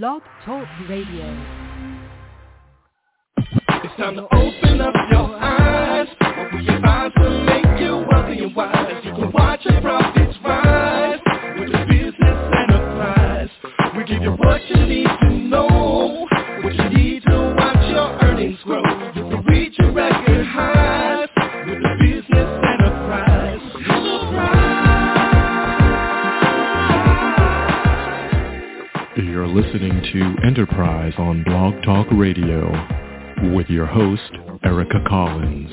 Blog Talk Radio. It's time to open up your eyes. What we advise to make you wealthy and wise. You can watch your profits rise with your business enterprise. We give you what you need to know, what you need to watch your earnings grow. Listening to Enterprise on Blog Talk Radio with your host, Erica Collins.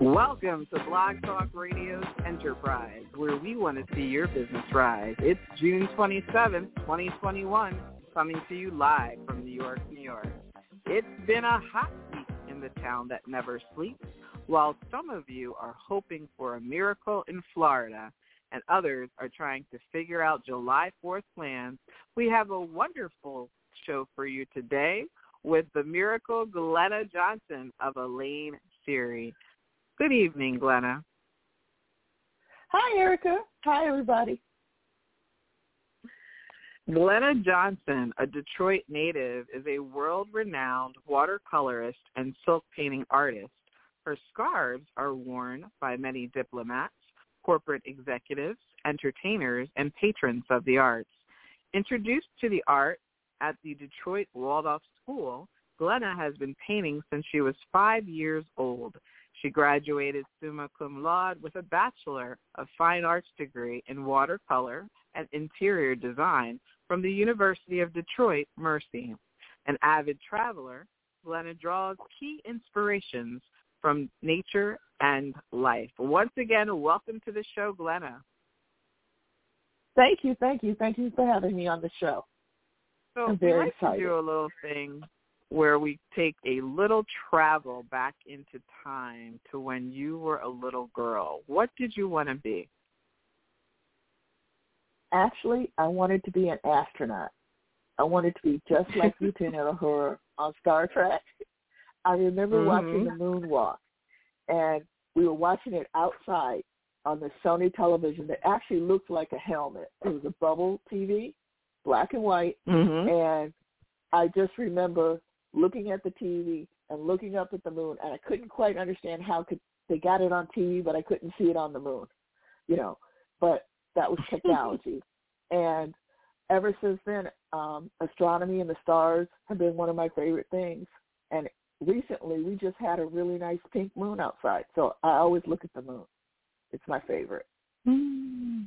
Welcome to Blog Talk Radio's Enterprise, where we want to see your business rise. It's June 27th, 2021, coming to you live from New York, New York. It's been a hot week in the town that never sleeps. While some of you are hoping for a miracle in Florida and others are trying to figure out July 4th plans, we have a wonderful show for you today with the miracle Glenna Johnson of Alaine Seri. Good evening, Glenna. Hi, Erica. Hi, everybody. Glenna Johnson, a Detroit native, is a world-renowned watercolorist and silk painting artist. Her scarves are worn by many diplomats, corporate executives, entertainers, and patrons of the arts. Introduced to the art at the Detroit Waldorf School, Glenna has been painting since she was five years old. She graduated summa cum laude with a Bachelor of Fine Arts degree in watercolor and interior design from the University of Detroit, Mercy. An avid traveler, Glenna draws key inspirations from nature and life. Once again, welcome to the show, Glenna. Thank you, thank you, thank you for having me on the show. So I'm we very like excited. to do a little thing where we take a little travel back into time to when you were a little girl. What did you want to be? Actually, I wanted to be an astronaut. I wanted to be just like Lieutenant Uhura on Star Trek. I remember watching mm-hmm. the moonwalk, and we were watching it outside on the Sony television that actually looked like a helmet. It was a bubble TV, black and white, Mm-hmm. and I just remember looking at the TV and looking up at the moon, and I couldn't quite understand how could they got it on TV, but I couldn't see it on the moon, you know. But that was technology, and ever since then, um, astronomy and the stars have been one of my favorite things. And recently, we just had a really nice pink moon outside, so I always look at the moon. It's my favorite. Mm.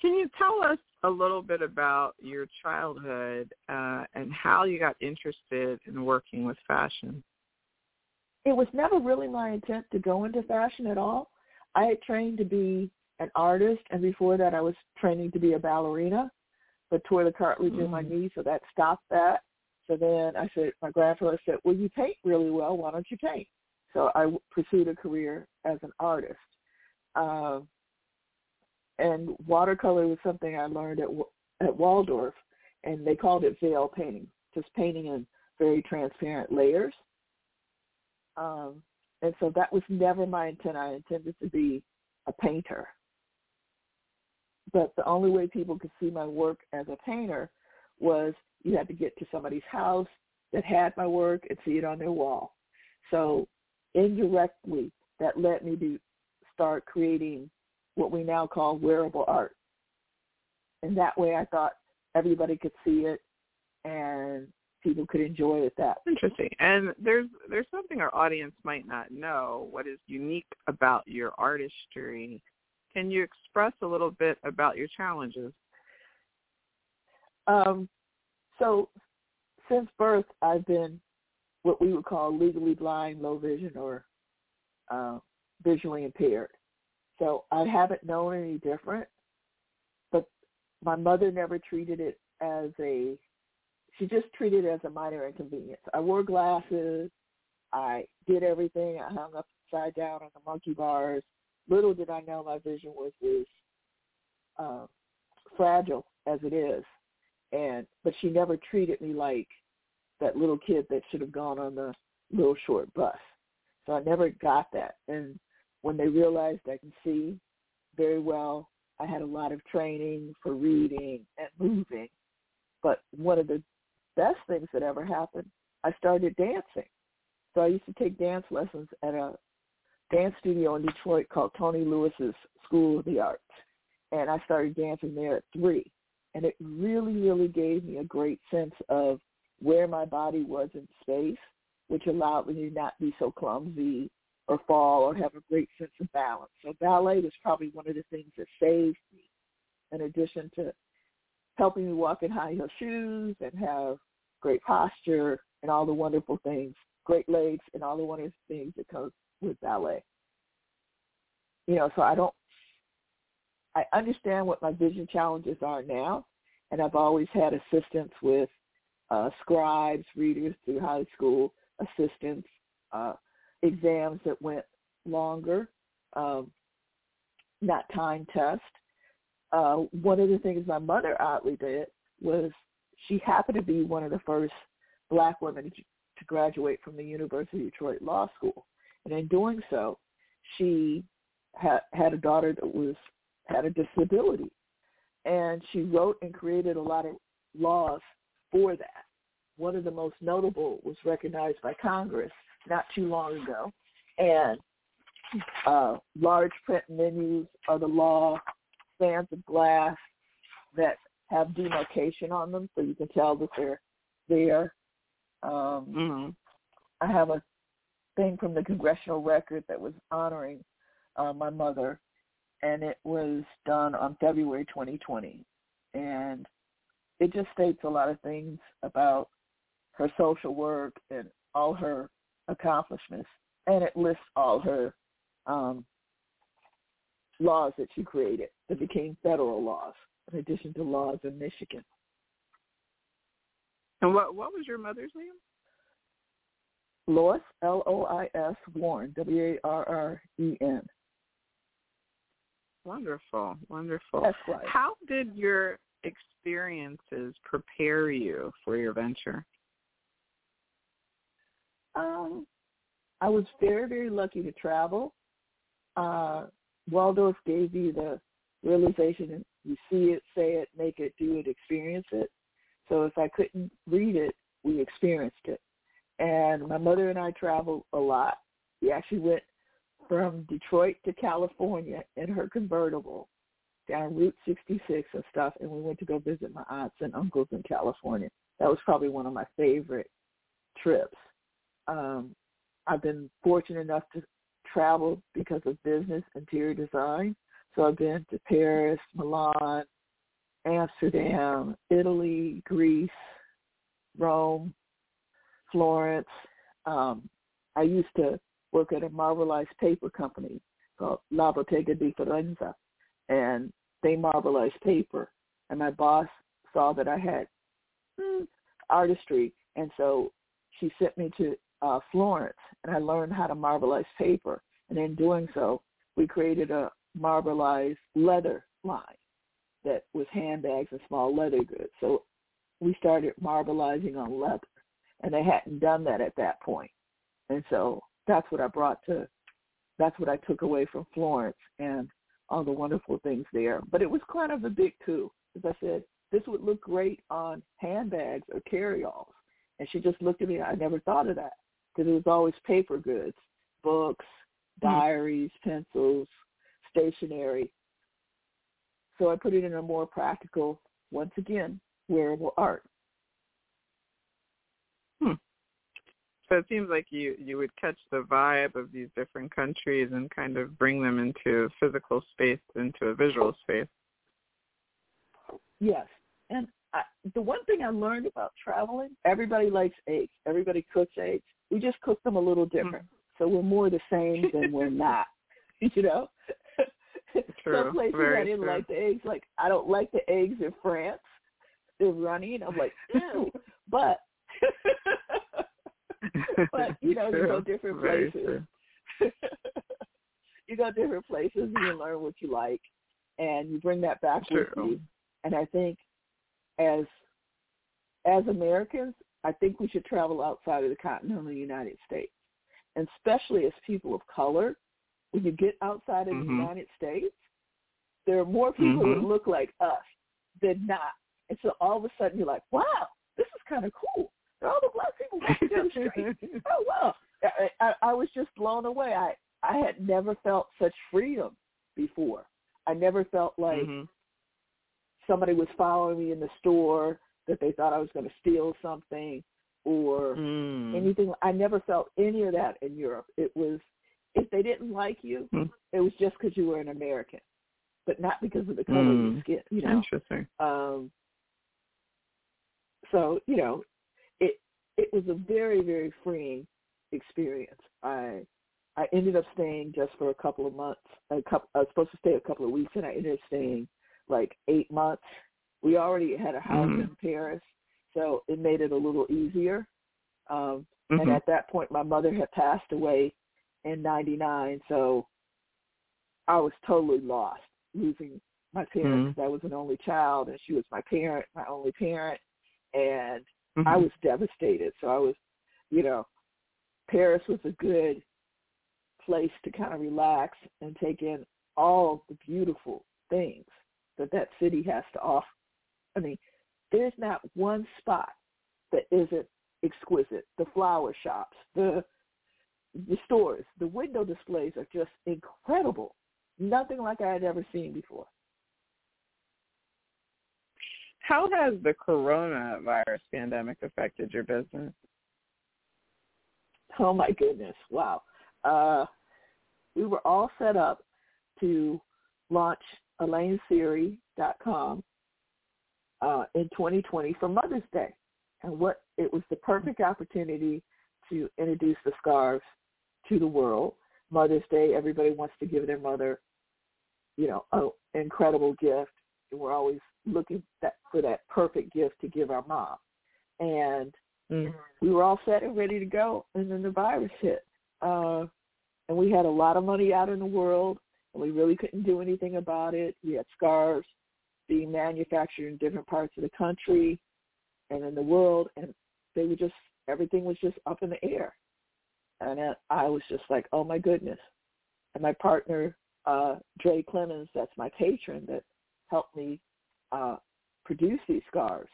Can you tell us a little bit about your childhood uh, and how you got interested in working with fashion? it was never really my intent to go into fashion at all. I had trained to be an artist, and before that, I was training to be a ballerina, but tore the cartilage in my Mm. knee, so that stopped that. So then I said, my grandfather said, "Well, you paint really well. Why don't you paint?" So I pursued a career as an artist. Um, and watercolor was something I learned at at Waldorf, and they called it veil painting, just painting in very transparent layers. Um, and so that was never my intent. I intended to be a painter. But the only way people could see my work as a painter was you had to get to somebody's house that had my work and see it on their wall. So indirectly, that led me to start creating what we now call wearable art. And that way I thought everybody could see it and people could enjoy it that. Interesting. And there's there's something our audience might not know. What is unique about your artistry? Can you express a little bit about your challenges? Um, so since birth, I've been what we would call legally blind, low vision, or uh, visually impaired. So I haven't known any different. But my mother never treated it as a. She just treated it as a minor inconvenience. I wore glasses. I did everything. I hung upside down on the monkey bars. Little did I know my vision was as uh, fragile as it is and but she never treated me like that little kid that should have gone on the little short bus. So I never got that. And when they realized I can see very well, I had a lot of training for reading and moving. But one of the best things that ever happened, I started dancing. So I used to take dance lessons at a dance studio in Detroit called Tony Lewis's School of the Arts. And I started dancing there at three. And it really, really gave me a great sense of where my body was in space, which allowed me to not be so clumsy or fall or have a great sense of balance. So ballet was probably one of the things that saved me, in addition to helping me walk in high heel shoes and have great posture and all the wonderful things, great legs and all the wonderful things that comes with ballet. You know, so I don't, I understand what my vision challenges are now, and I've always had assistance with uh, scribes, readers through high school, assistance, uh, exams that went longer, um, not time test. Uh, one of the things my mother oddly did was she happened to be one of the first black women to graduate from the University of Detroit Law School. And in doing so, she had, had a daughter that was had a disability. And she wrote and created a lot of laws for that. One of the most notable was recognized by Congress not too long ago. And uh, large print menus are the law, stands of glass that have demarcation on them so you can tell that they're there. Um, Mm-hmm. I have a thing from the congressional record that was honoring uh, my mother, and it was done on February 2020. And it just states a lot of things about her social work and all her accomplishments, and it lists all her um, laws that she created that became federal laws, in addition to laws in Michigan. And what what was your mother's name? Lois, L-O-I-S, Warren, W-A-R-R-E-N. Wonderful, wonderful. That's right. How did your experiences prepare you for your venture? Um, I was very, very lucky to travel. Uh, Waldorf gave me the realization you see it, say it, make it, do it, experience it. So if I couldn't read it, we experienced it. And my mother and I traveled a lot. We actually went from Detroit to California in her convertible down Route 66 and stuff, and we went to go visit my aunts and uncles in California. That was probably one of my favorite trips. Um, I've been fortunate enough to travel because of business, interior design. So I've been to Paris, Milan, Amsterdam, Italy, Greece, Rome, Florence. Um, I used to work at a marbleized paper company called La Bottega di Firenze, and they marbleized paper. And my boss saw that I had mm, artistry, and so she sent me to uh, Florence, and I learned how to marbleize paper. And in doing so, we created a marbleized leather line that was handbags and small leather goods. So we started marbleizing on leather, and they hadn't done that at that point. And so that's what I brought to, that's what I took away from Florence and all the wonderful things there. But it was kind of a big coup. As I said, this would look great on handbags or carry-alls. And she just looked at me. I never thought of that because it was always paper goods, books, diaries, pencils, stationery. So I put it in a more practical, once again, wearable art. Hmm. So it seems like you you would catch the vibe of these different countries and kind of bring them into physical space, into a visual space. Yes, and I, the one thing I learned about traveling, everybody likes eggs. Everybody cooks eggs. We just cook them a little hmm. different. So we're more the same than we're not. You know? True. Some places I didn't true. like the eggs. Like I don't like the eggs in France. They're runny and I'm like, ew. but but you know, you go different places. you go different places and you learn what you like and you bring that back with True. you. And I think as as Americans, I think we should travel outside of the continental United States. And especially as people of color, when you get outside of Mhm. the United States, There are more people Mhm. that look like us than not. And so all of a sudden you're like, wow, this is kind of cool. There are all the black down oh wow! I, I, I was just blown away. I I had never felt such freedom before. I never felt like Mhm. somebody was following me in the store that they thought I was going to steal something or Mm. anything. I never felt any of that in Europe. It was if they didn't like you, Hmm. it was just because you were an American, but not because of the color of Mm. your skin. You know. Interesting. Um, so you know, it was a very very freeing experience. I I ended up staying just for a couple of months. A couple, I was supposed to stay a couple of weeks, and I ended up staying like eight months. We already had a house Mhm. in Paris, so it made it a little easier. Um, And Mhm. at that point, my mother had passed away in '99, so I was totally lost, losing my parents. Mhm. I was an only child, and she was my parent, my only parent, and Mhm. I was devastated. So I was, you know, Paris was a good place to kind of relax and take in all the beautiful things that that city has to offer. I mean, there's not one spot that isn't exquisite. The flower shops, the the stores, the window displays are just incredible. Nothing like I had ever seen before. How has the coronavirus pandemic affected your business? Oh my goodness! Wow. Uh, we were all set up to launch AlaineSeri.com uh, in 2020 for Mother's Day, and what it was the perfect opportunity to introduce the scarves to the world. Mother's Day, everybody wants to give their mother, you know, an incredible gift, and we're always looking that, for that perfect gift to give our mom. And Mm. we were all set and ready to go, and then the virus hit. Uh, and we had a lot of money out in the world, and we really couldn't do anything about it. We had scarves being manufactured in different parts of the country and in the world, and they were just everything was just up in the air. And I was just like, oh my goodness. And my partner, uh, Dre Clemens, that's my patron that helped me uh, produce these scarves.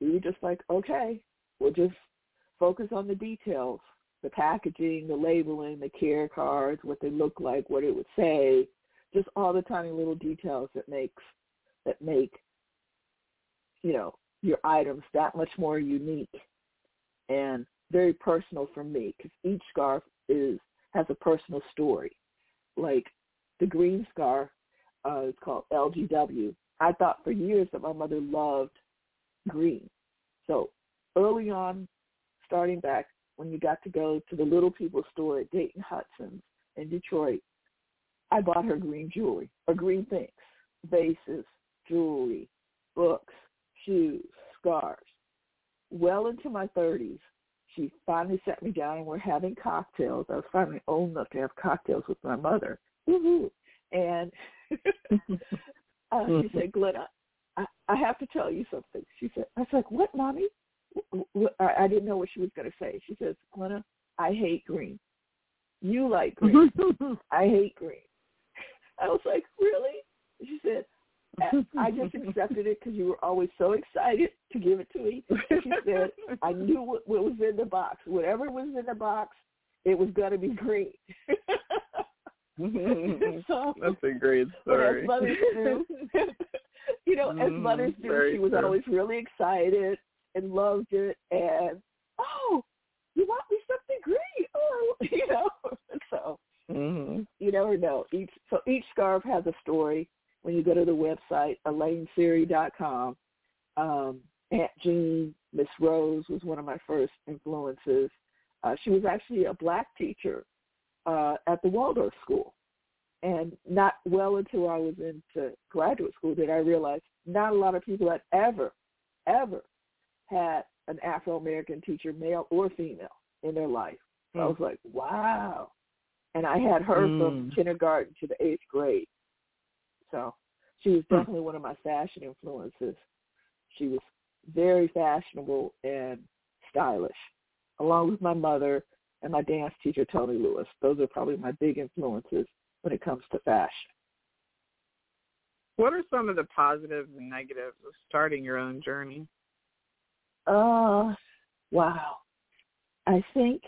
We were just like, okay, we'll just focus on the details, the packaging, the labeling, the care cards, what they look like, what it would say, just all the tiny little details that makes that make you know your items that much more unique and very personal for me because each scarf is has a personal story. Like the green scarf uh, is called LGW. I thought for years that my mother loved green. So early on, starting back when you got to go to the Little People store at Dayton Hudson's in Detroit, I bought her green jewelry or green things, vases, jewelry, books, shoes, scarves. Well into my 30s, she finally sat me down and we're having cocktails. I was finally old enough to have cocktails with my mother. Woo-hoo. And uh, she said, Glenna, I, I have to tell you something. She said, I was like, what, mommy? I didn't know what she was going to say. She says, Glenna, I hate green. You like green. I hate green. I was like, really? She said, I- I just accepted it because you were always so excited to give it to me. She said, I knew what, what was in the box. Whatever was in the box, it was going to be green. so, That's a great but as story. mothers do, you know, as Mhm, mothers do, she was true. always really excited and loved it. And oh, you want me something great? Oh, you know. so hmm you never know. Each so each scarf has a story. When you go to the website AlaineSeri.com, um, Aunt Jean, Miss Rose was one of my first influences. Uh, she was actually a black teacher uh, at the Waldorf School, and not well until I was into graduate school did I realize not a lot of people had ever, ever had an Afro American teacher, male or female, in their life. So I was like, wow. And I had her from Mm. kindergarten to the eighth grade. So she was Hmm. definitely one of my fashion influences. She was very fashionable and stylish, along with my mother and my dance teacher, Tony Lewis. Those are probably my big influences when it comes to fashion. What are some of the positives and negatives of starting your own journey? Uh, wow. I think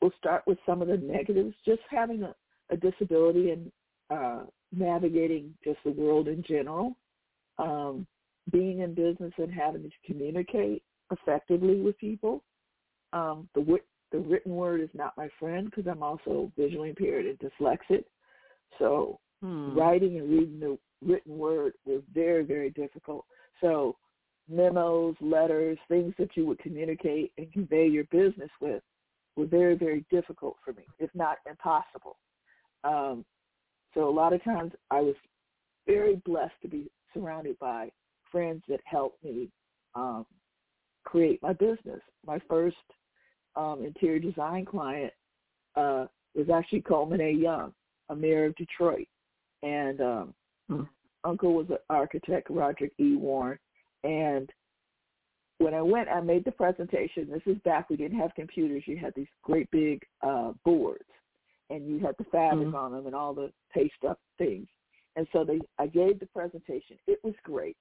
we'll start with some of the negatives. Just having a, a disability and uh, navigating just the world in general, um, being in business and having to communicate effectively with people. Um, the the written word is not my friend because I'm also visually impaired and dyslexic. So hmm. writing and reading the written word was very, very difficult. So memos, letters, things that you would communicate and convey your business with were very, very difficult for me, if not impossible. Um, so a lot of times I was very blessed to be surrounded by friends that helped me um, create my business. My first um, interior design client uh, was actually Coleman A. Young, a mayor of Detroit, and um, hmm. uncle was an architect, Roderick E. Warren. And when I went, I made the presentation. This is back. We didn't have computers. You had these great big uh, boards, and you had the fabric mm-hmm. on them and all the paste up things. And so they, I gave the presentation. It was great.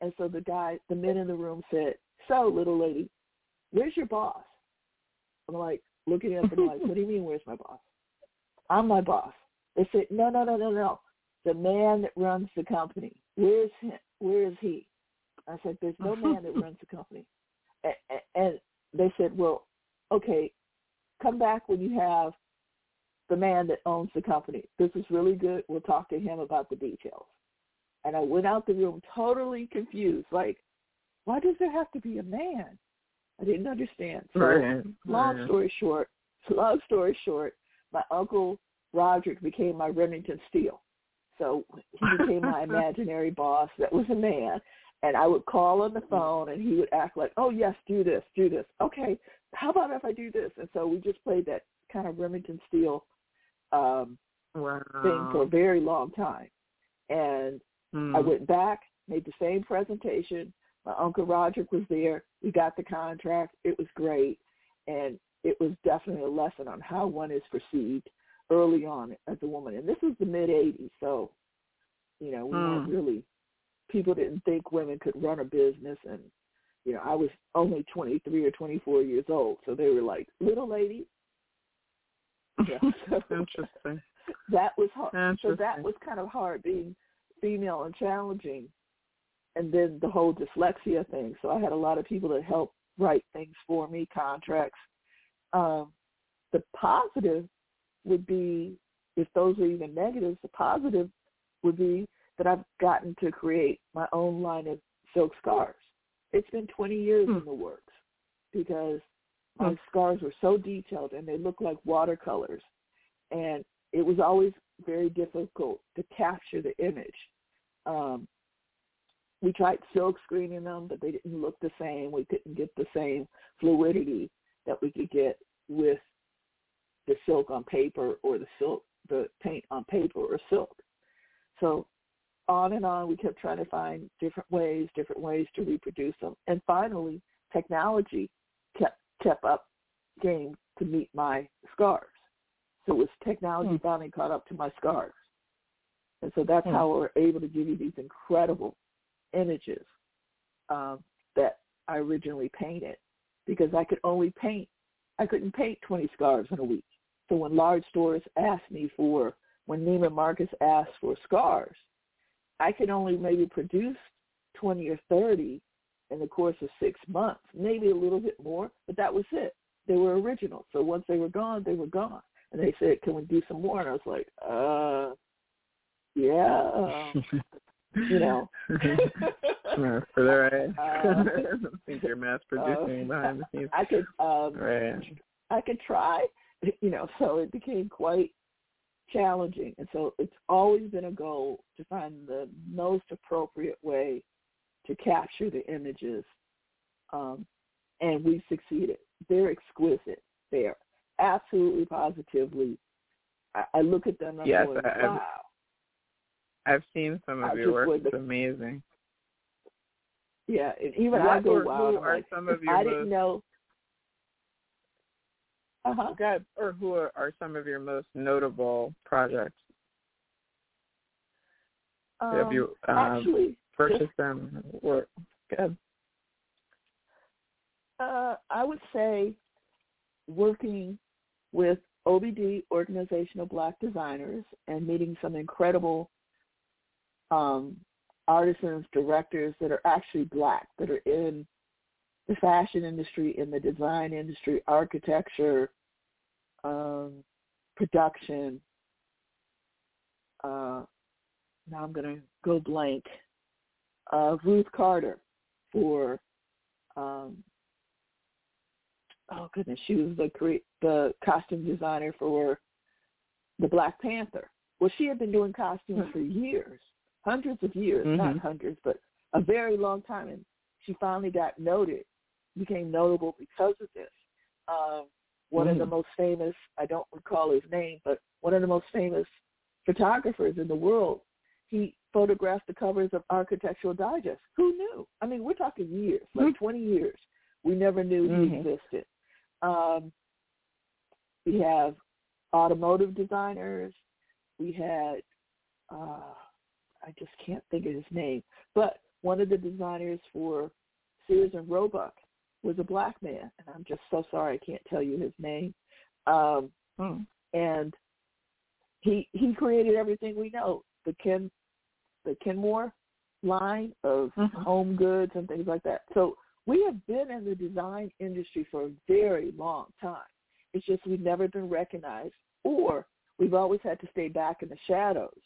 And so the guy, the men in the room said, "So, little lady, where's your boss?" I'm like looking up and like, what do you mean, where's my boss? I'm my boss. They said, no, no, no, no, no. The man that runs the company. Where's him? Where is he? I said, there's no man that runs the company. And, and they said, well, okay, come back when you have the man that owns the company. This is really good. We'll talk to him about the details. And I went out the room totally confused, like, why does there have to be a man? I didn't understand. So right. long right. story short, long story short, my uncle Roderick became my Remington Steele. So he became my imaginary boss that was a man. And I would call on the phone and he would act like, oh, yes, do this, do this. Okay, how about if I do this? And so we just played that kind of Remington Steele um, wow. thing for a very long time. And mm. I went back, made the same presentation, my uncle Roderick was there. We got the contract. It was great, and it was definitely a lesson on how one is perceived early on as a woman. And this was the mid '80s, so you know we mm. weren't really people didn't think women could run a business, and you know I was only 23 or 24 years old, so they were like little lady. Yeah, so Interesting. That was hard. So that was kind of hard being female and challenging and then the whole dyslexia thing. So I had a lot of people that helped write things for me, contracts. Um, the positive would be, if those are even negatives, the positive would be that I've gotten to create my own line of silk scarves. It's been 20 years hmm. in the works because my hmm. scarves were so detailed and they look like watercolors. And it was always very difficult to capture the image. Um, we tried silk screening them, but they didn't look the same. We couldn't get the same fluidity that we could get with the silk on paper or the silk, the paint on paper or silk. So on and on, we kept trying to find different ways, different ways to reproduce them. And finally, technology kept kept up game to meet my scarves. So it was technology mm. finally caught up to my scarves. And so that's mm. how we're able to give you these incredible images um, that I originally painted because I could only paint, I couldn't paint 20 scarves in a week. So when large stores asked me for, when Neiman Marcus asked for scarves, I could only maybe produce 20 or 30 in the course of six months, maybe a little bit more, but that was it. They were original. So once they were gone, they were gone. And they said, can we do some more? And I was like, uh, yeah. you know. for the right. Uh, I think you're mass producing uh, behind the scenes. I could, um, right. I could try, you know. So it became quite challenging, and so it's always been a goal to find the most appropriate way to capture the images, um, and we succeeded. They're exquisite. They're absolutely positively. I, I look at them and yes, I'm going, wow. I've seen some of I your work. It's amazing. Yeah, and even what I go or, wild. Who are like, some of your I most, didn't know. Uh huh. God, or who are, are some of your most notable projects? Um, Have you um, actually purchased them? Or good. Uh, I would say working with OBD Organizational Black Designers and meeting some incredible um, artisans, directors that are actually black, that are in the fashion industry, in the design industry, architecture, um, production. Uh, now I'm going to go blank. Uh, Ruth Carter for um, oh goodness, she was the cre- the costume designer for the Black Panther. Well, she had been doing costumes mm-hmm. for years, hundreds of years, mm-hmm. not hundreds, but a very long time, and she finally got noted, became notable because of this. Um, one mm-hmm. of the mm. most famous, I don't recall his name, but one of the most famous photographers in the world. He photographed the covers of Architectural Digest. Who knew? I mean, we're talking years, like mm-hmm. 20 years. We never knew he mm-hmm. existed. Um, we have automotive designers. We had, uh, I just can't think of his name, but one of the designers for Sears and Roebuck was a black man, and I'm just so sorry I can't tell you his name. Um, hmm. And he he created everything we know the Ken the Kenmore line of mm-hmm. home goods and things like that. So we have been in the design industry for a very long time. It's just we've never been recognized or we've always had to stay back in the shadows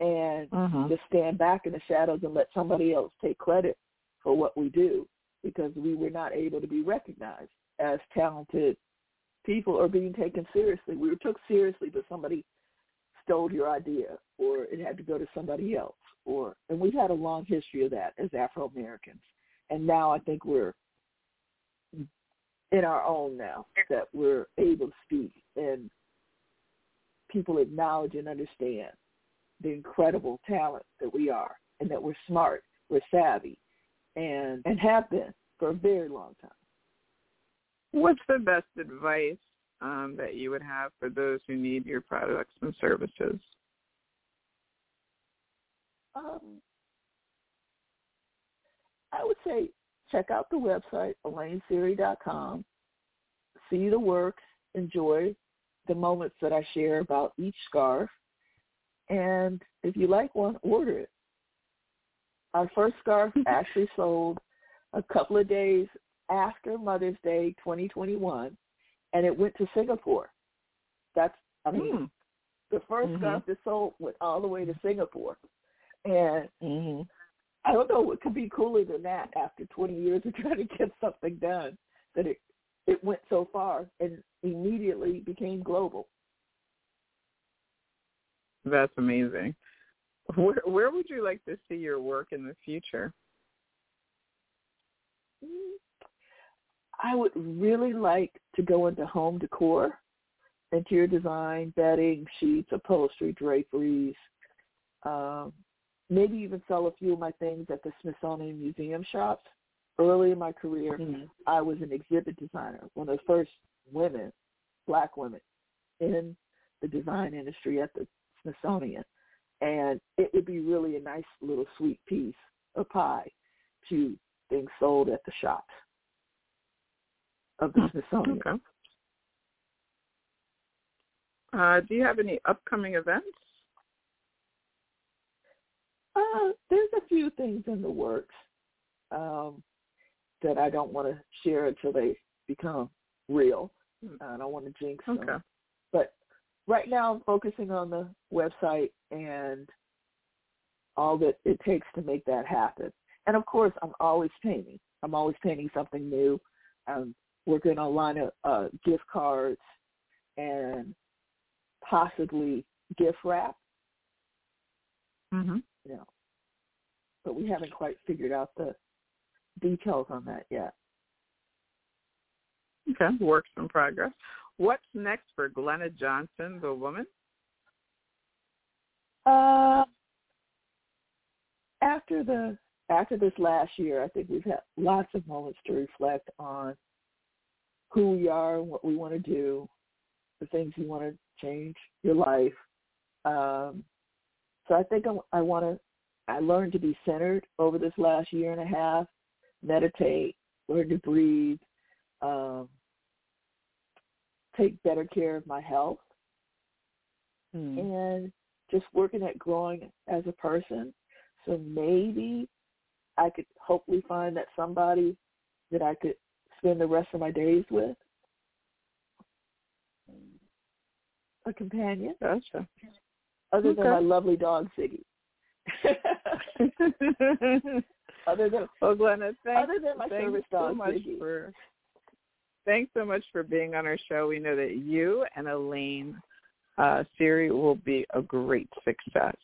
and mm-hmm. just stand back in the shadows and let somebody else take credit for what we do because we were not able to be recognized as talented people or being taken seriously. We were took seriously, but somebody stole your idea or it had to go to somebody else. Or and we've had a long history of that as Afro Americans and now I think we're in our own now that we're able to speak and people acknowledge and understand the incredible talent that we are and that we're smart, we're savvy, and and have been for a very long time. What's the best advice um, that you would have for those who need your products and services? Um, I would say check out the website, alaineseri.com, see the work, enjoy the moments that I share about each scarf, and if you like one, order it. Our first scarf actually sold a couple of days after Mother's Day 2021, and it went to Singapore. That's, I mean, mm. the 1st mm-hmm. scarf that sold went all the way to Singapore. And mm-hmm. I don't know what could be cooler than that after 20 years of trying to get something done that it it went so far and immediately became global. That's amazing. Where where would you like to see your work in the future? I would really like to go into home decor, interior design, bedding, sheets, upholstery, draperies, um, maybe even sell a few of my things at the Smithsonian Museum shops. Early in my career, mm-hmm. I was an exhibit designer, one of the first women, black women, in the design industry at the Smithsonian. And it would be really a nice little sweet piece of pie to being sold at the shops of the hmm. Smithsonian. Okay. Uh, do you have any upcoming events? Uh, there's a few things in the works um, that I don't want to share until they become real. Hmm. I don't want to jinx okay. them. Right now, I'm focusing on the website and all that it takes to make that happen. And of course, I'm always painting. I'm always painting something new. I'm working on a line of uh, gift cards and possibly gift wrap. Mm-hmm you know, but we haven't quite figured out the details on that yet. Okay, works in progress. What's next for Glenna Johnson, the woman? Uh, after the after this last year, I think we've had lots of moments to reflect on who we are, what we want to do, the things you want to change your life. Um, so I think I, I want to I learned to be centered over this last year and a half, meditate, learn to breathe, um, take better care of my health, Hmm. and just working at growing as a person. So maybe I could hopefully find that somebody that I could spend the rest of my days with, a companion, Gotcha. other than my lovely dog Siggy. other than well, Glenna, thanks, other than my service so dog much Ziggy. for thanks so much for being on our show. We know that you and Alaine uh, Seri will be a great success.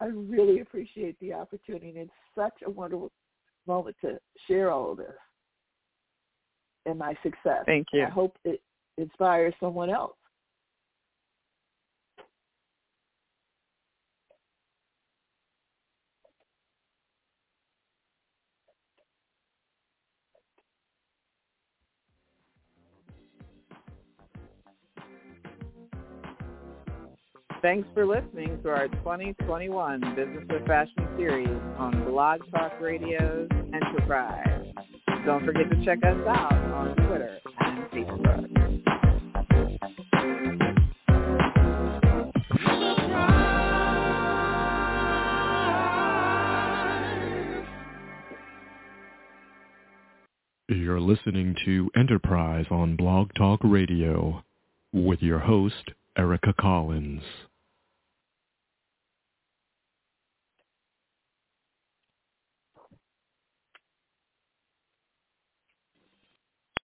I really appreciate the opportunity, and it's such a wonderful moment to share all of this and my success. Thank you. I hope it inspires someone else. Thanks for listening to our 2021 Business of Fashion series on Blog Talk Radio's Enterprise. Don't forget to check us out on Twitter and Facebook. You're listening to Enterprise on Blog Talk Radio with your host, Erica Collins.